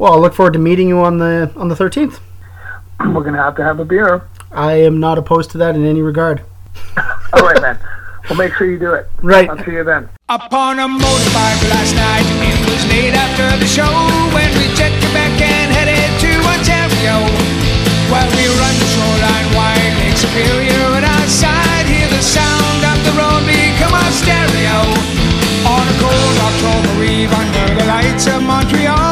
Well, I'll look forward to meeting you on the on the 13th. We're gonna have to have a beer. I am not opposed to that in any regard. All right, man. Well, make sure you do it. Right. I'll see you then. Upon a motorbike last night, it was late after the show when we checked back and headed to Ontario. While we run the shoreline wide, Lake Superior at our side, hear the sound of the road become our stereo. On a cold October eve under the lights of Montreal,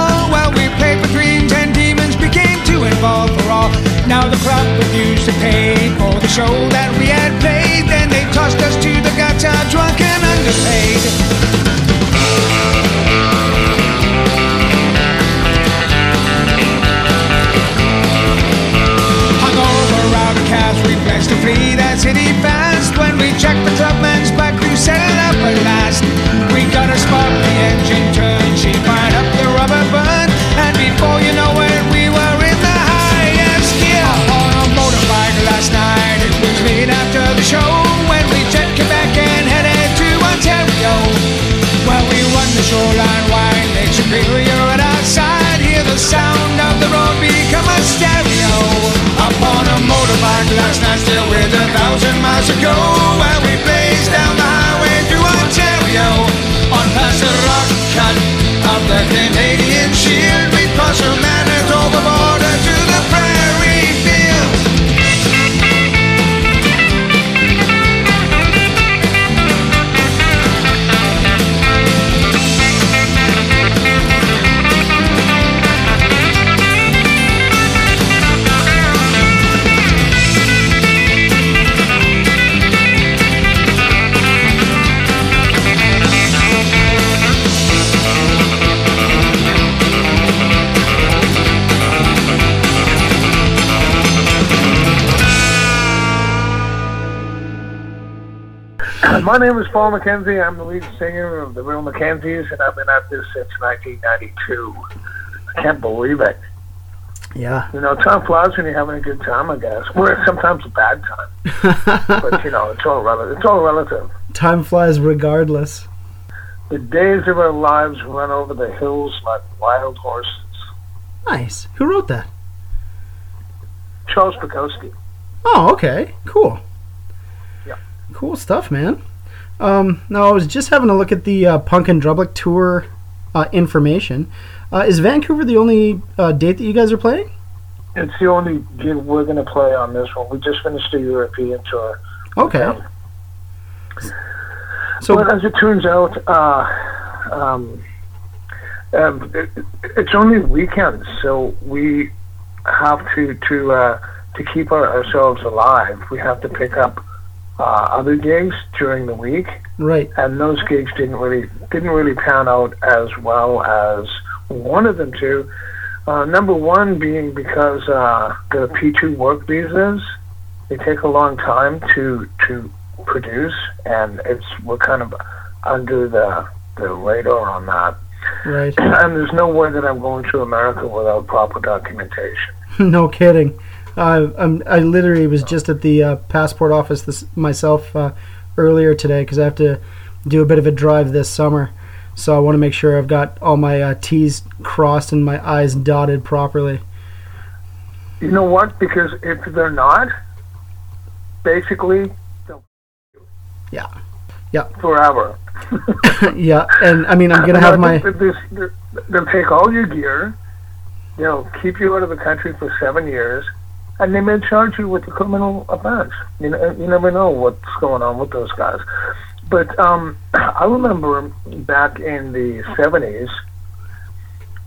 too for all. Now the club refused to pay for the show that we had played, then they tossed us to the gutter, drunk and underpaid. Outcasts, we pledged to flee that city fast. When we checked the clubman's back, who settled up at last. Thousand miles to My name is Paul McKenzie. I'm the lead singer of the Real McKenzies, and I've been at this since 1992. I can't believe it. Yeah. You know, time flies when you're having a good time, I guess. Or sometimes a bad time. But, you know, it's all relative. It's all relative. Time flies regardless. The days of our lives run over the hills like wild horses. Nice. Who wrote that? Charles Bukowski. Oh, okay. Cool. Cool stuff, man. Um, now, I was just having a look at the uh, Punk and Drublic tour uh, information. Uh, is Vancouver the only uh, date that you guys are playing? It's the only gig we're going to play on this one. We just finished a European tour. Okay. Um, So, well, as it turns out, uh, um, um, it, it's only weekends, so we have to to uh, to keep our, ourselves alive. We have to pick up uh, other gigs during the week, right. and those gigs didn't really didn't really pan out as well as wanted them to. Uh, number one being because uh, the P2 work visas they take a long time to to produce, and it's we're kind of under the the radar on that. Right. And there's no way that I'm going to America without proper documentation. no kidding. Uh, I'm, I literally was just at the uh, passport office this, myself uh, earlier today because I have to do a bit of a drive this summer. So I want to make sure I've got all my uh, T's crossed and my I's dotted properly. You know what? Because if they're not, basically, they'll Yeah. Yeah. forever. yeah. And I mean, I'm going to have my. they'll take all your gear, they'll keep you out of the country for seven years, and they may charge you with a criminal offense. You know, you never know what's going on with those guys. But um, I remember back in the seventies,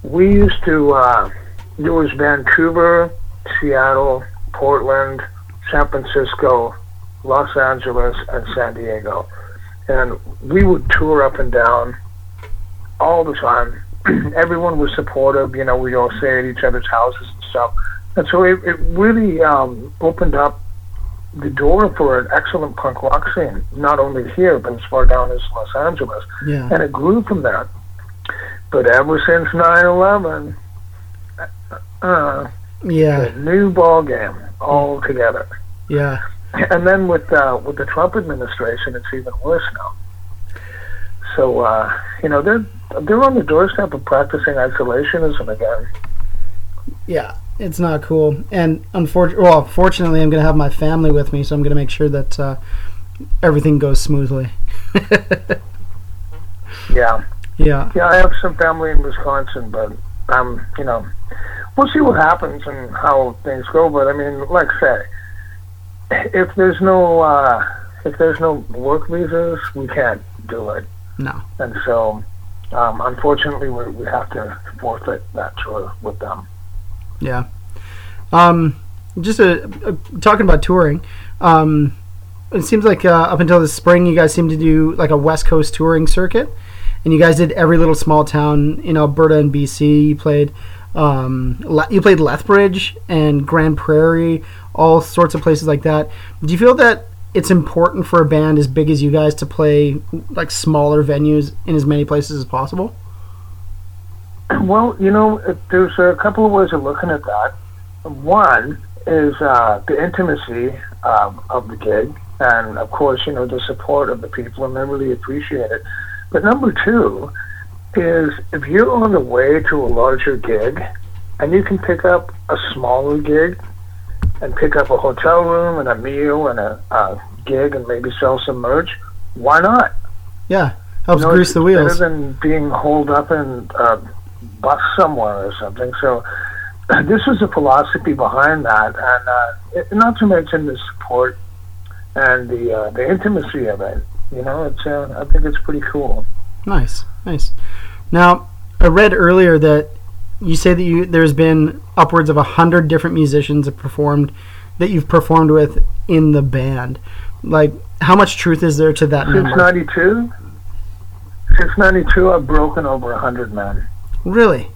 we used to. Uh, there was Vancouver, Seattle, Portland, San Francisco, Los Angeles, and San Diego, and we would tour up and down all the time. Everyone was supportive. You know, we all stay at each other's houses and stuff. And so it, it really um, opened up the door for an excellent punk rock scene, not only here, but as far down as Los Angeles. Yeah. And it grew from that. But ever since 9 11, uh, Yeah. new ball game altogether. Yeah. And then with uh, with the Trump administration, it's even worse now. So uh, you know they're they're on the doorstep of practicing isolationism again. Yeah, it's not cool. And unfortunately, well, fortunately, I'm going to have my family with me, so I'm going to make sure that uh, everything goes smoothly. Yeah. yeah. Yeah, I have some family in Wisconsin, but um, you know, we'll see what happens and how things go. But I mean, like I say, if there's no uh, if there's no work visas, we can't do it, No. and so um, unfortunately, we we have to forfeit that tour with them. Yeah. Um, just uh uh talking about touring. Um, it seems like uh, up until this spring, you guys seem to do like a West Coast touring circuit, and you guys did every little small town in Alberta and BC. You played, um, Le- you played Lethbridge and Grande Prairie, all sorts of places like that. Do you feel that it's important for a band as big as you guys to play like smaller venues in as many places as possible? Well, you know, there's a couple of ways of looking at that. One is uh, the intimacy um, of the gig, and of course, you know, the support of the people, and they really appreciate it. But number two is if you're on the way to a larger gig, and you can pick up a smaller gig, and pick up a hotel room and a meal and a, a gig, and maybe sell some merch. Why not? Yeah, helps You know, grease the wheels. Better than being holed up in a bus somewhere or something. So this is the philosophy behind that, and uh, it, not to mention the support and the uh, the intimacy of it. You know, it's uh, I think it's pretty cool. Nice, nice. Now, I read earlier that you say that you there's been upwards of a hundred different musicians that performed that you've performed with in the band. Like, how much truth is there to that Since number? '92, since '92, I've broken over a hundred men. Really?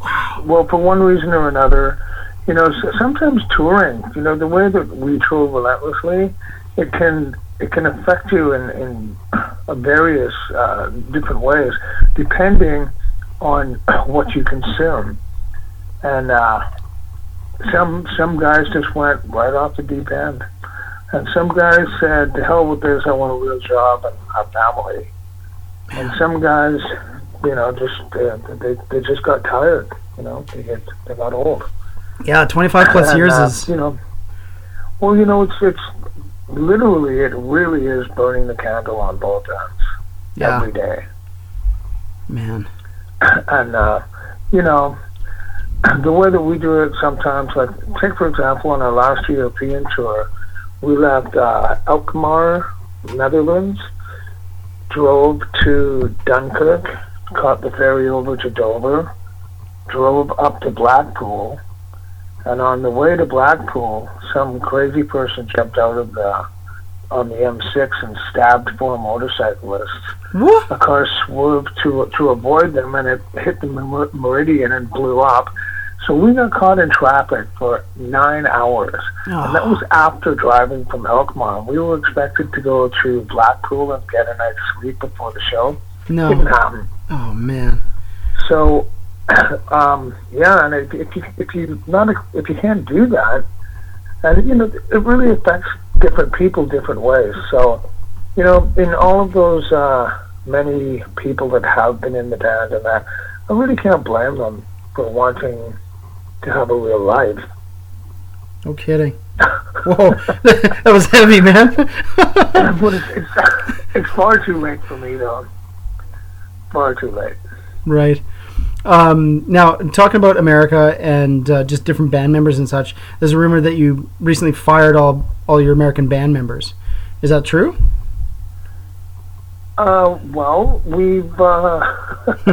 Wow. Well, for one reason or another, you know, sometimes touring, you know, the way that we tour relentlessly, it can it can affect you in in various uh, different ways, depending on what you consume. And uh, some some guys just went right off the deep end, and some guys said, "To hell with this! I want a real job and a family." And some guys, you know, just uh, they they just got tired. You know, they get they got old. Yeah, 25 plus And, years uh, is you know. Well, you know, it's it's literally it really is burning the candle on both ends yeah, every day, man. and uh, you know. The way that we do it sometimes, like take for example, on our last European tour, we left uh, Alkmaar, Netherlands, drove to Dunkirk, caught the ferry over to Dover, drove up to Blackpool, and on the way to Blackpool, some crazy person jumped out of the on the M6 and stabbed four motorcyclists. What? A car swerved to to avoid them, and it hit the meridian and blew up. So we got caught in traffic for nine hours, and that Oh, was after driving from Alkmaar. We were expected to go to Blackpool and get a night's sleep before the show. Didn't no. happen. Oh, man. So, um, yeah, and if, if you if you not if you can't do that, and you know, it really affects different people different ways. So, you know, in all of those uh, many people that have been in the band and that, I really can't blame them for wanting to have a real life. No kidding. Whoa, that was heavy, man. but it's, it's it's far too late for me though. Far too late. Right. Um, now, talking about America and uh, just different band members and such, there's a rumor that you recently fired all all your American band members. Is that true? Uh, well, we've uh,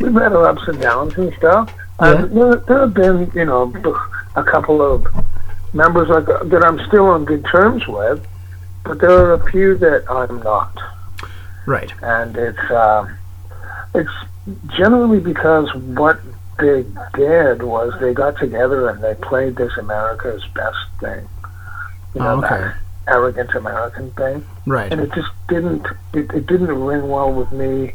we've had our ups and downs and stuff. Uh, there, there have been, you know, a couple of members like that I'm still on good terms with, but there are a few that I'm not, Right. and it's uh, it's generally because what they did was they got together and they played this America's best thing, you know, Oh, okay. that arrogant American thing Right. and it just didn't it, it didn't ring well with me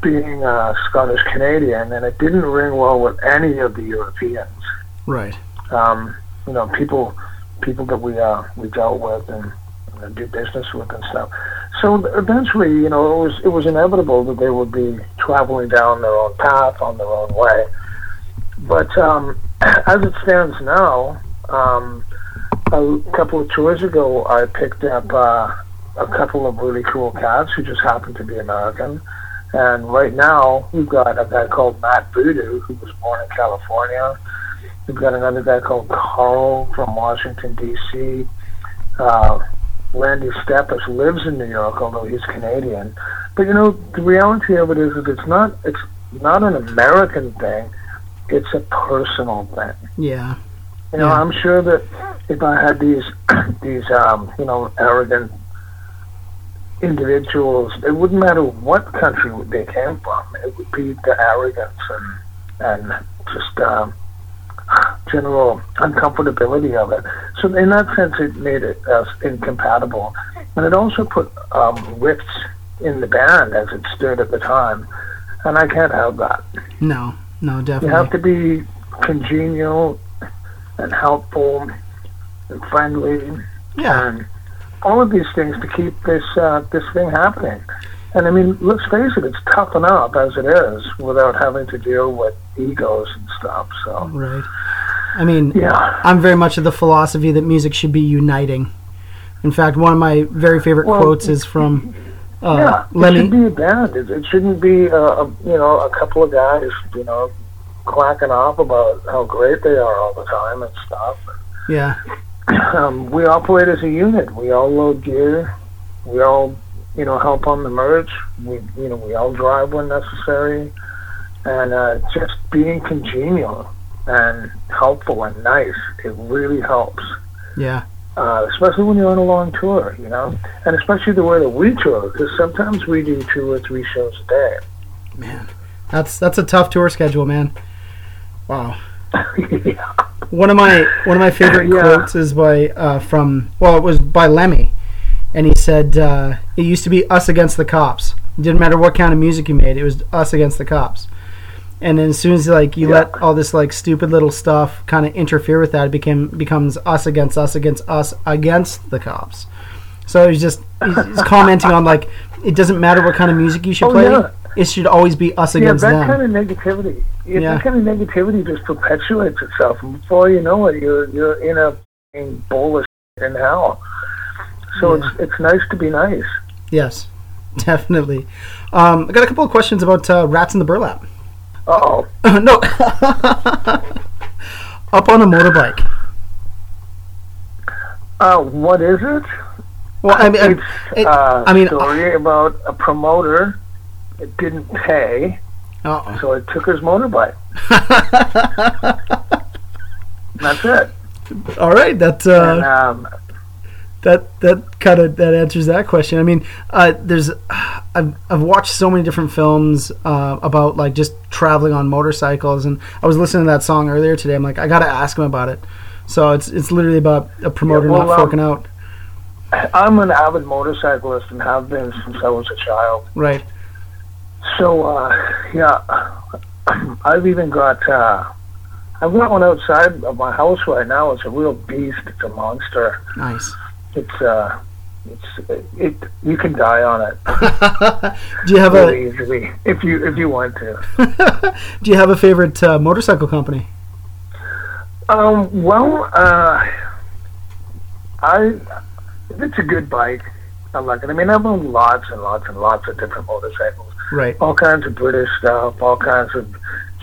being a Scottish Canadian and it didn't ring well with any of the Europeans Right. um, you know people people that we uh, we dealt with and uh, do business with and stuff so eventually you know it was it was inevitable that they would be traveling down their own path on their own way but um, as it stands now, um, a couple of tours ago, I picked up uh, a couple of really cool cats who just happened to be American. And right now, we've got a guy called Matt Voodoo, who was born in California. We've got another guy called Carl from Washington, D.C. Uh, Randy Steppes lives in New York, although he's Canadian. But you know, the reality of it is that it's not it's not an American thing; it's a personal thing. Yeah. You know, Yeah. I'm sure that if I had these these um, you know arrogant individuals, it wouldn't matter what country they came from. It would be the arrogance and and just um, general uncomfortability of it. So in that sense, it made it us incompatible, and it also put um, rifts in the band as it stood at the time, and I can't have that. No. No, definitely. You have to be congenial and helpful and friendly yeah. and all of these things to keep this uh, this thing happening. And I mean, let's face it, it's tough enough as it is without having to deal with egos and stuff. So Right. I mean, yeah, I'm very much of the philosophy that music should be uniting. In fact, one of my very favorite Well, quotes is from uh, yeah, it Lemmy. should be a band. It, it shouldn't be a, a you know a couple of guys you know quacking off about how great they are all the time and stuff. Yeah. um, we operate as a unit. We all load gear. We all, you know, help on the merch. We, you know, we all drive when necessary, and uh, just being congenial and helpful and nice. It really helps, Yeah. uh, especially when you're on a long tour, you know, and especially the way that we tour, because sometimes we do two or three shows a day. Man. That's that's a tough tour schedule, man. Wow. yeah. One of my one of my favorite Yeah. quotes is by uh, from well, it was by Lemmy, and he said uh, it used to be us against the cops. It didn't matter what kind of music you made; it was us against the cops. And then as soon as like you Yeah. let all this like stupid little stuff kind of interfere with that, it became becomes us against us against us against the cops. So he's just he's, commenting on like it doesn't matter what kind of music you should Oh, play; yeah. it should always be us Yeah, against that them. kind of negativity. Yeah, Yeah. that kind of negativity just perpetuates itself, and before you know it, you're you're in a fucking bowl of shit in hell. So it's it's nice to be nice. Yes, definitely. Um, I got a couple of questions about uh, rats in the burlap. Uh oh. no, up on a motorbike. Uh, what is it? Well, I mean, It's it- uh, I mean, story about a promoter that didn't pay, uh, so he took his motorbike. That's it. all right, that and uh, um, that that kind of that answers that question. I mean, uh, there's I've I've watched so many different films uh, about like just traveling on motorcycles, and I was listening to that song earlier today. I'm like, I got to ask him about it. So it's it's literally about a promoter Yeah, well, not um, forking out, I'm an avid motorcyclist and have been since I was a child. right? So uh, yeah, I've even got uh, I've got one outside of my house right now. It's a real beast. It's a monster. Nice. It's uh, it's it. You can die on it Do you have a easily if you if you want to. Do you have a favorite uh, motorcycle company? Um. Well, uh, I if it's a good bike. I like it. I mean, I've owned lots and lots and lots of different motorcycles. Right. all kinds of British stuff, all kinds of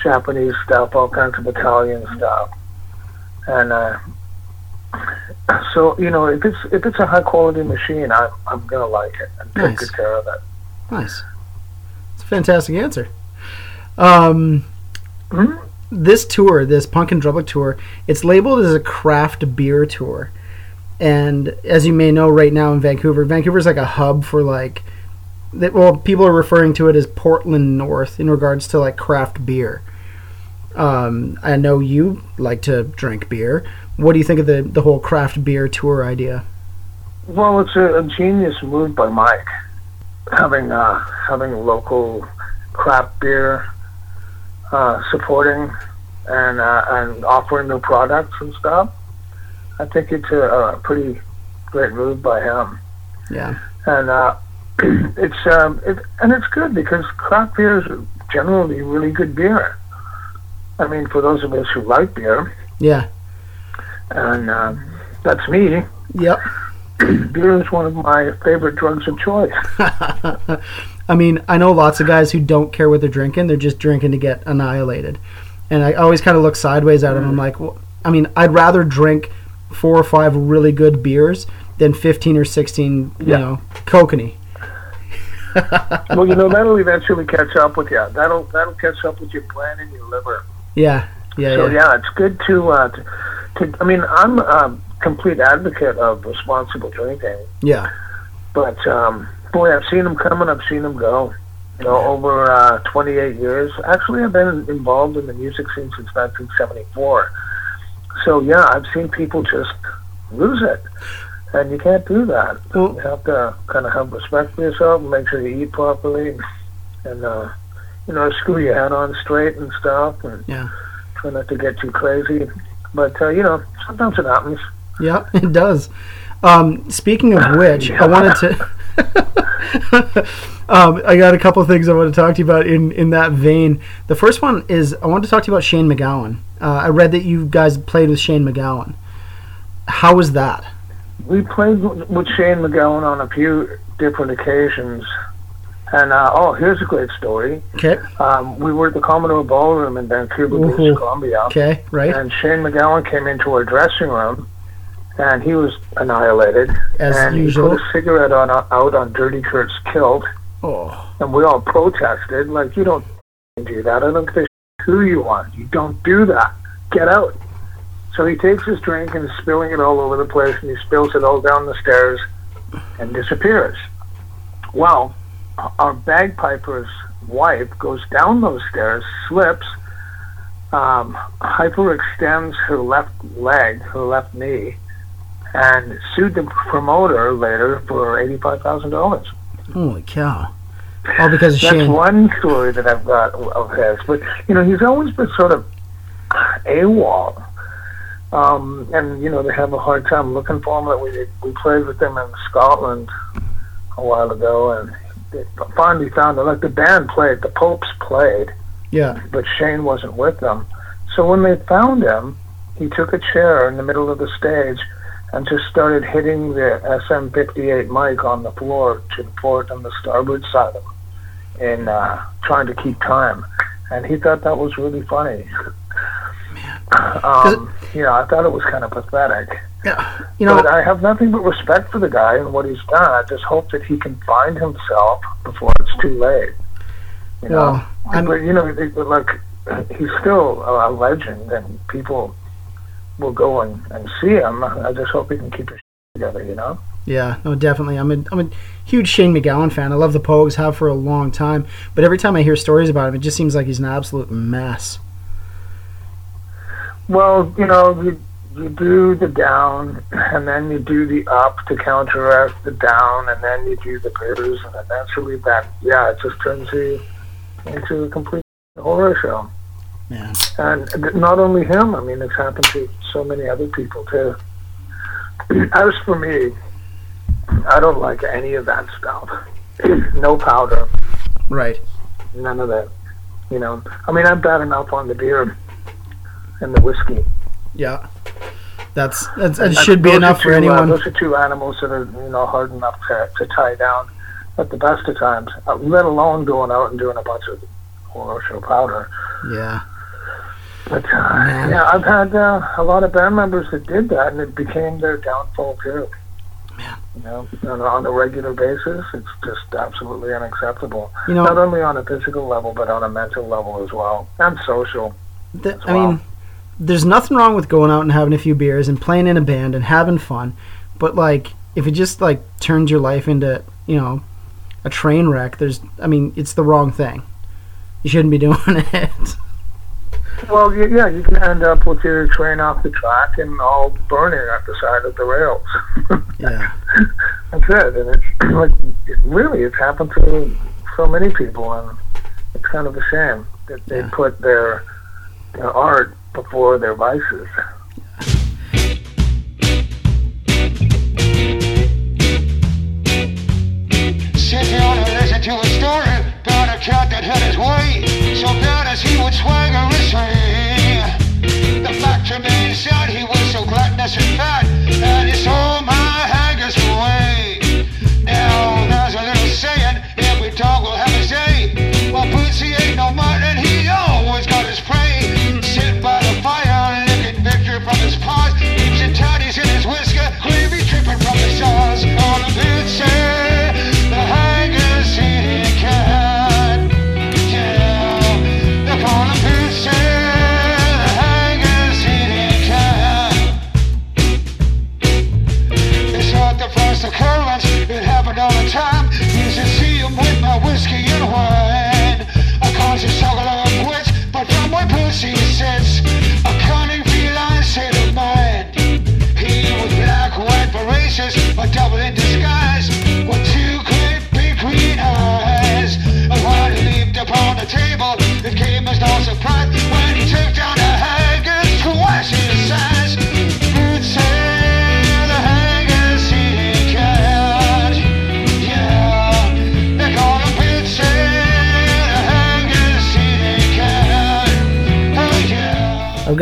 Japanese stuff, all kinds of Italian stuff, and uh, so you know if it's if it's a high quality machine, I'm I'm gonna like it and take Nice. good care of it. Nice. It's a fantastic answer. Um, Mhm. this tour, this Punk and Drublic tour, it's labeled as a craft beer tour. And as you may know, right now in Vancouver, Vancouver's like a hub for like, that, well, people are referring to it as Portland North in regards to like craft beer. Um, I know you like to drink beer. What do you think of the the whole craft beer tour idea? Well, it's a, a genius move by Mike, having uh, having local craft beer, uh, supporting and uh, and offering new products and stuff. I think it's a, a pretty great move by him. Yeah. and uh, it's um, it, and it's good because craft beer is generally really good beer. I mean, for those of us who like beer, Yeah. And uh, that's me, Yep. beer is one of my favorite drugs of choice. I mean, I know lots of guys who don't care what they're drinking; they're just drinking to get annihilated. And I always kind of look sideways at them. I'm like, well, I mean, I'd rather drink four or five really good beers than 15 or 16, you Yeah. know, kokanee. well, you know that'll eventually catch up with you. That'll that'll catch up with your brain and your liver. Yeah, yeah, So yeah. yeah, it's good to, uh, to, to. I mean, I'm a complete advocate of responsible drinking, Yeah. but um, boy, I've seen them come and I've seen them go. You know, over uh, 28 years. Actually, I've been involved in the music scene since 1974. So yeah, I've seen people just lose it, and you can't do that. Well- you have to kind of have respect for yourself and make sure you eat properly, and uh, you know, screw your head on straight and stuff, and Yeah. try not to get too crazy. But uh, you know, sometimes it happens. Yeah, it does. Um, speaking of which, I wanted to. um, I got a couple of things I want to talk to you about in, in that vein. The first one is I wanted to talk to you about Shane MacGowan. Uh, I read that you guys played with Shane MacGowan. How was that? We played with Shane MacGowan on a few different occasions. And uh, oh, here's a great story. Okay, Um, we were at the Commodore Ballroom in Vancouver. British Columbia, okay, right. and Shane MacGowan came into our dressing room, and he was annihilated. As and usual. he put a cigarette on out on Dirty Kurt's kilt, Oh, and we all protested, like, you don't do that. I don't care who you are. You don't do that. Get out. So he takes his drink and is spilling it all over the place, and he spills it all down the stairs and disappears. Well, our bagpiper's wife goes down those stairs, slips, um, hyperextends her left leg, her left knee, and sued the promoter later for eighty-five thousand dollars. holy cow! All because of That's Shane. one story that I've got of his. But you know, he's always been sort of AWOL. Um, and you know, they have a hard time looking for him. That we we played with them in Scotland a while ago, and they finally found him. Like the band played, the Pogues played, Yeah, but Shane wasn't with them. So when they found him, he took a chair in the middle of the stage and just started hitting the SM58 mic on the floor to the port on the starboard side of him in uh, trying to keep time. And he thought that was really funny. Um, yeah, I thought it was kind of pathetic. Yeah. You know, but I have nothing but respect for the guy and what he's done. I just hope that he can find himself before it's too late. You know, well, but you know, like he's still a, a legend, and people will go and, and see him. I just hope he can keep his together. You know. Yeah, no, definitely. I'm a I'm a huge Shane MacGowan fan. I love the Pogues, have for a long time. But every time I hear stories about him, it just seems like he's an absolute mess. Well, you know, you do the down, and then you do the up to counteract the down, and then you do the blues, and eventually that, yeah, it just turns you into a complete horror show. Man. And not only him, I mean, it's happened to so many other people too. As for me, I don't like any of that stuff. no powder, Right. none of that. You know, I mean, I'm bad enough on the beer and the whiskey. Yeah. That's that's that should be enough for two, uh, anyone. those are two animals that are, you know, hard enough to, to tie down at the best of times, uh, let alone going out and doing a bunch of show powder. Yeah. But uh, yeah, I've had uh, a lot of band members that did that, and it became their downfall too. Man. You know, on, on a regular basis, it's just absolutely unacceptable. You know, Not only on a physical level, but on a mental level as well, and social. th- as I well. mean, there's nothing wrong with going out and having a few beers and playing in a band and having fun, but like if it just like turns your life into you know a train wreck, there's I mean it's the wrong thing. You shouldn't be doing it. Well, yeah, you can end up with your train off the track and all burning at the side of the rails. yeah. That's it, and it's like it really it's happened to so many people, and it's kind of a shame that they Yeah. put their their art before their vices.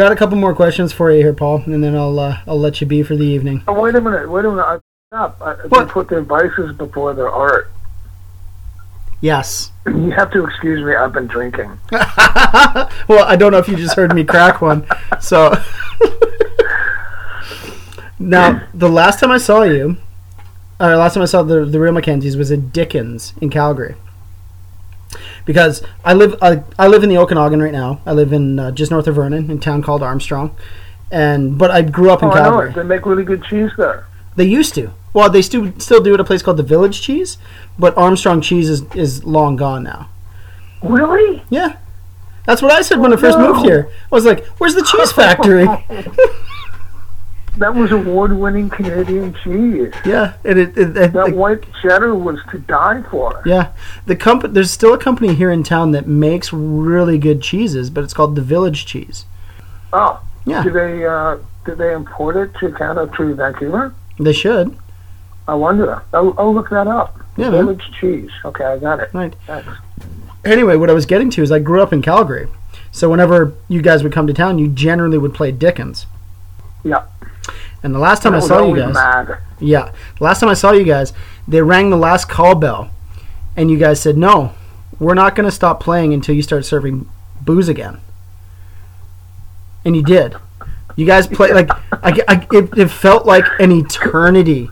Got a couple more questions for you here, Paul, and then I'll uh, I'll let you be for the evening. Oh, wait a minute. Wait a minute. I up. I, they put their vices before their art. Yes. You have to excuse me. I've been drinking. well, I don't know if you just heard me crack one. So now, the last time I saw you, or last time I saw the the real McKenzies was at Dickens in Calgary. Because I live I, I live in the Okanagan right now. I live in uh, just north of Vernon, in a town called Armstrong, and but I grew up in Oh, Calgary. They make really good cheese there. They used to. Well, they still still do at a place called the Village Cheese, but Armstrong Cheese is, is long gone now. Really? Yeah. That's what I said when I first no. moved here. I was like, "Where's the cheese factory?" That was award-winning Canadian cheese. yeah, and it, it, it- That the- white cheddar was to die for. yeah. The company there's still a company here in town that makes really good cheeses, but it's called the Village Cheese. Oh, Yeah, do they uh, do they import it to Canada through Vancouver? they should. I wonder. I'll, I'll look that up. Yeah, man. Village cheese. Okay, I got it. Right. Thanks. Anyway, what I was getting to is I grew up in Calgary, so whenever you guys would come to town, you generally would play Dickens. Yeah. And the last time I, saw you guys, Mad. Yeah. Last time I saw you guys, they rang the last call bell, and you guys said, "No, we're not going to stop playing until you start serving booze again." And you did. You guys play like I, I, it, it felt like an eternity.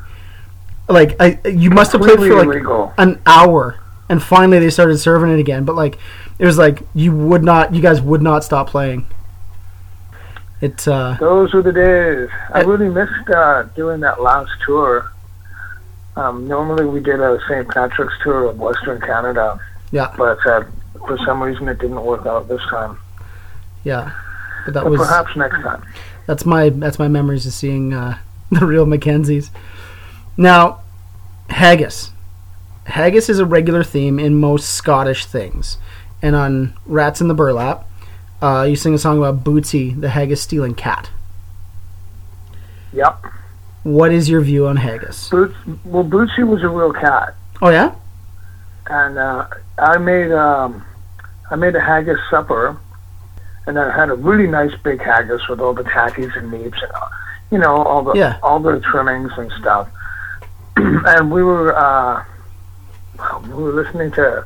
Like I, you must have played for like illegal. an hour, and finally they started serving it again. But like it was like you would not, you guys would not stop playing. It uh, Those were the days. I really missed uh, doing that last tour. Um, normally we did a St. Patrick's tour of Western Canada, yeah, but uh, for some reason it didn't work out this time. yeah. But that But was perhaps next time. That's my that's my memories of seeing uh, the real McKenzies. Now, haggis. Haggis is a regular theme in most Scottish things, and on Rats in the Burlap, uh, you sing a song about Bootsy, the haggis stealing cat. Yep. What is your view on haggis? Boots, well, Bootsy was a real cat, Oh yeah, and uh, I made um, I made a haggis supper, and I had a really nice big haggis with all the tatties and neeps and uh, you know all the Yeah. all the trimmings and stuff. and we were uh, we were listening to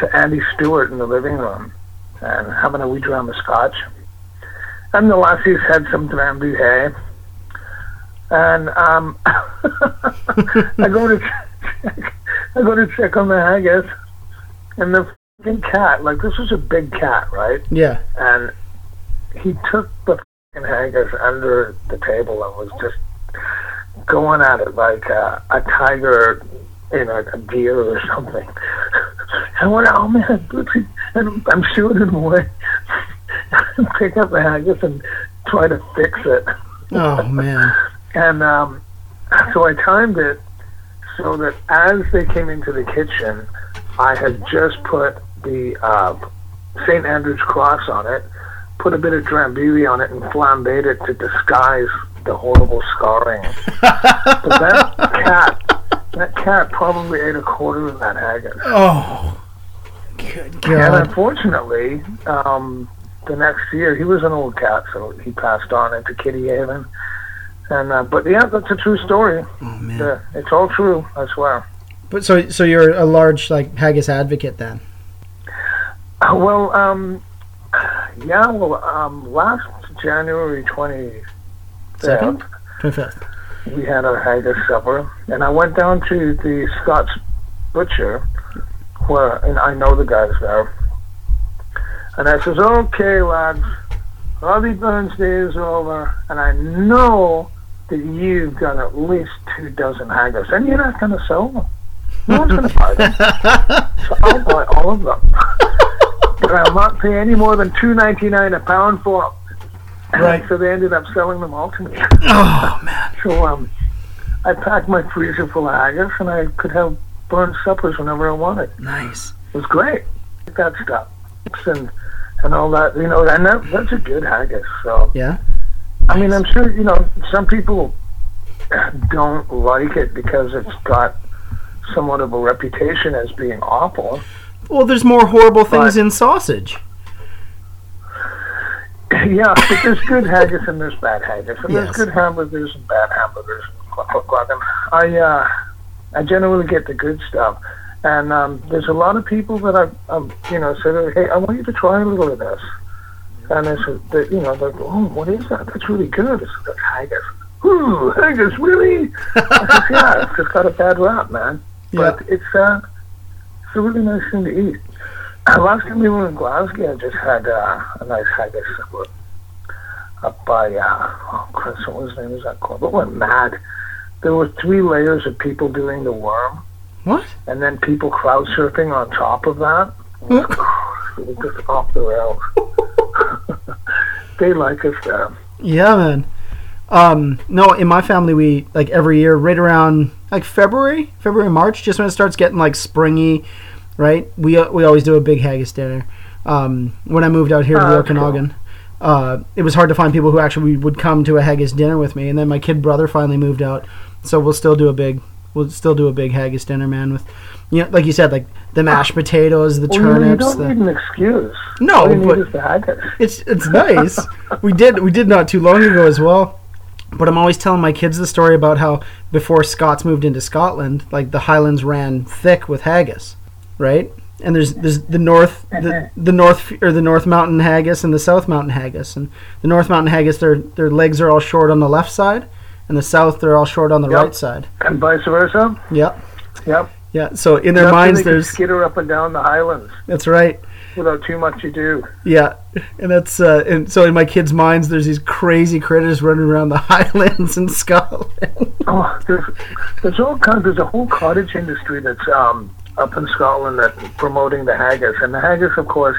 to Andy Stewart in the living room and having a wee dram of scotch. And the lassies had some Drambuie. And um, I go to check, I go to check on the haggis, and the fucking cat, like this was a big cat, right? yeah. And he took the fucking haggis under the table and was just going at it like uh, a tiger in a, a deer or something. I went, oh man, and I'm shooting away. Pick up the haggis and try to fix it. Oh man. And um, so I timed it so that as they came into the kitchen, I had just put the uh, St. Andrew's cross on it, put a bit of drambuie on it, and flambéed it to disguise the horrible scarring. but that cat, that cat probably ate a quarter of that haggis. Oh. Good God. And unfortunately, um, the next year he was an old cat, so he passed on into Kitty Haven. And uh, but yeah, that's a true story. Oh man. Yeah, it's all true. I swear. But so so you're a large like haggis advocate then? Uh, Well, um, yeah. Well, um, last January twenty Second? fifth, Twenty fifth. We had our haggis supper, and I went down to the Scots butcher, where and I know the guys there, and I says, "Okay, lads, Robbie Burns' day is over, and I know that you've got at least two dozen haggis, and you're not going to sell them. No one's going to buy them, so I'll buy all of them, but I'll not pay any more than two ninety nine a pound for them." Right. So they ended up selling them all to me. Oh man. So um, I packed my freezer full of haggis, and I could have Burns suppers whenever I wanted. Nice. It was great. That stuff and and all that, you know, and that, that's a good haggis. So Yeah. I mean, I'm sure you know some people don't like it because it's got somewhat of a reputation as being awful. Well, there's more horrible things But- in sausage. yeah, but there's good haggis and there's bad haggis, and Yes. there's good hamburgers and bad hamburgers. And cluck, cluck, cluck. And I, uh, I generally get the good stuff, and um, there's a lot of people that I, um, you know, said, "Hey, I want you to try a little of this," and I said, "You know, they're, oh, what is that? That's really good." It's like haggis. Ooh, haggis, really? I said, "Yeah, it's just got a bad rap, man, but it's uh, it's a really nice thing to eat." Last time we were in Glasgow, I just had uh, a nice haggis up- up by, uh, oh, Chris, what was his name? Was that called? It went mad. There were three layers of people doing the worm, What? and then people crowd surfing on top of that. It was just off the rails. they like us there. Yeah, man. Um, no, in my family, we like every year, right around like February, February, March, just when it starts getting like springy, right? We uh, we always do a big haggis dinner. Um, when I moved out here to Oh, the that's cool. Okanagan, uh, it was hard to find people who actually would come to a haggis dinner with me. And then my kid brother finally moved out, so we'll still do a big, we'll still do a big haggis dinner, man. With, you know, like you said, like the mashed potatoes, the Well, you, you don't the, need an excuse. No, you but- need is the it's it's nice. we did we did not too long ago as well. But I'm always telling my kids the story about how before Scots moved into Scotland, like the Highlands ran thick with haggis, right? And there's there's the north the, the north or the North Mountain haggis and the South Mountain haggis. And the North Mountain haggis their their legs are all short on the left side, and the South they're all short on the Yep. right side. And vice versa. Yep. Yep. Yeah. So in their minds they there's skitter up and down the highlands that's right. without too much ado. Yeah, and that's uh, and so in my kids' minds, there's these crazy critters running around the Highlands in Scotland. Oh, there's, there's all kinds. There's a whole cottage industry that's um, up in Scotland that's promoting the haggis, and the haggis, of course,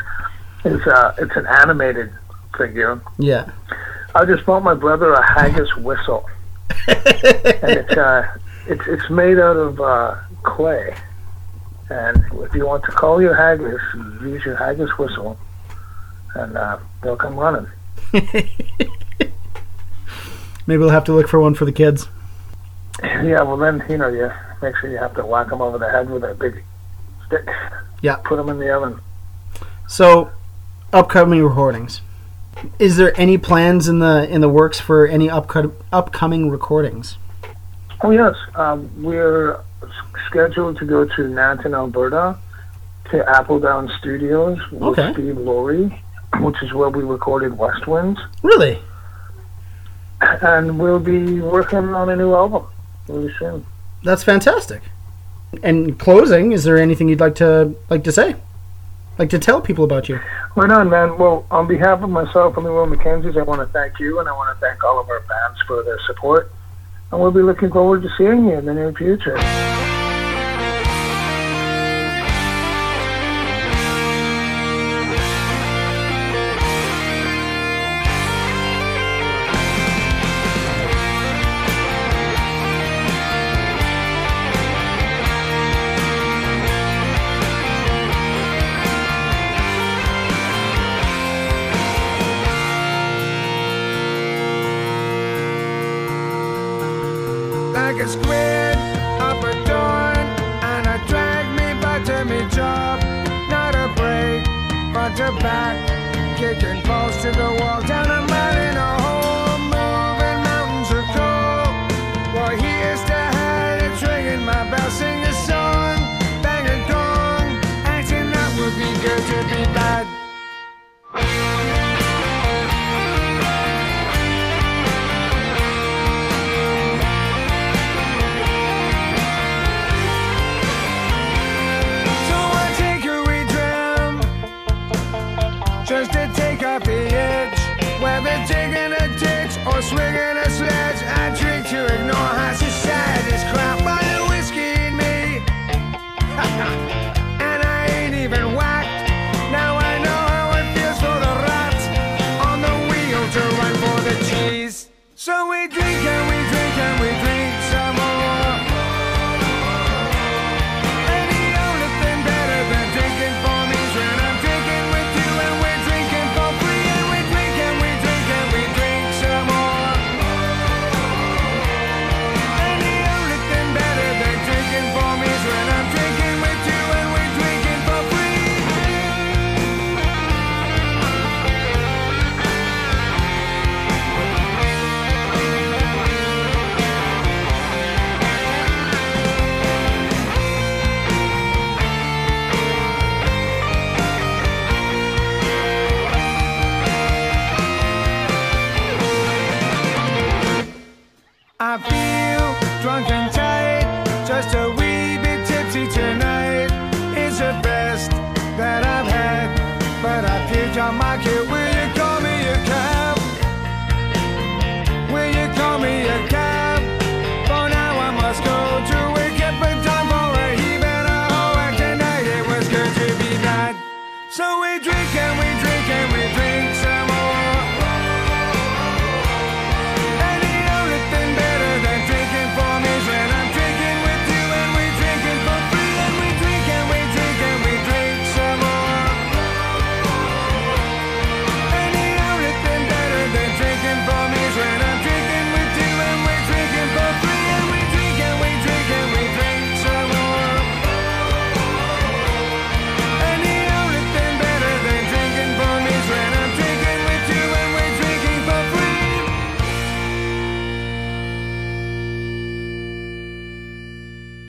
is uh, it's an animated figure. yeah, I just bought my brother a haggis whistle, and it's uh, it's it's made out of uh, clay. And if you want to call your haggis, you use your haggis whistle, and uh, they'll come running. maybe we'll have to look for one for the kids. Yeah, well then you know you make sure you have to whack them over the head with a big stick. Yeah. Put them in the oven. So, upcoming recordings. Is there any plans in the in the works for any upco- upcoming recordings? Oh yes, um, we're scheduled to go to Nanton, Alberta, to Appledown Studios with Okay. Steve Laurie, which is where we recorded West Winds, Really? and we'll be working on a new album really soon. That's fantastic. And closing, is there anything you'd like to like to say? Like to tell people about you? Right on, man. Well, on behalf of myself and the Real McKenzies, I want to thank you, and I want to thank all of our fans for their support. And we'll be looking forward to seeing you in the near future.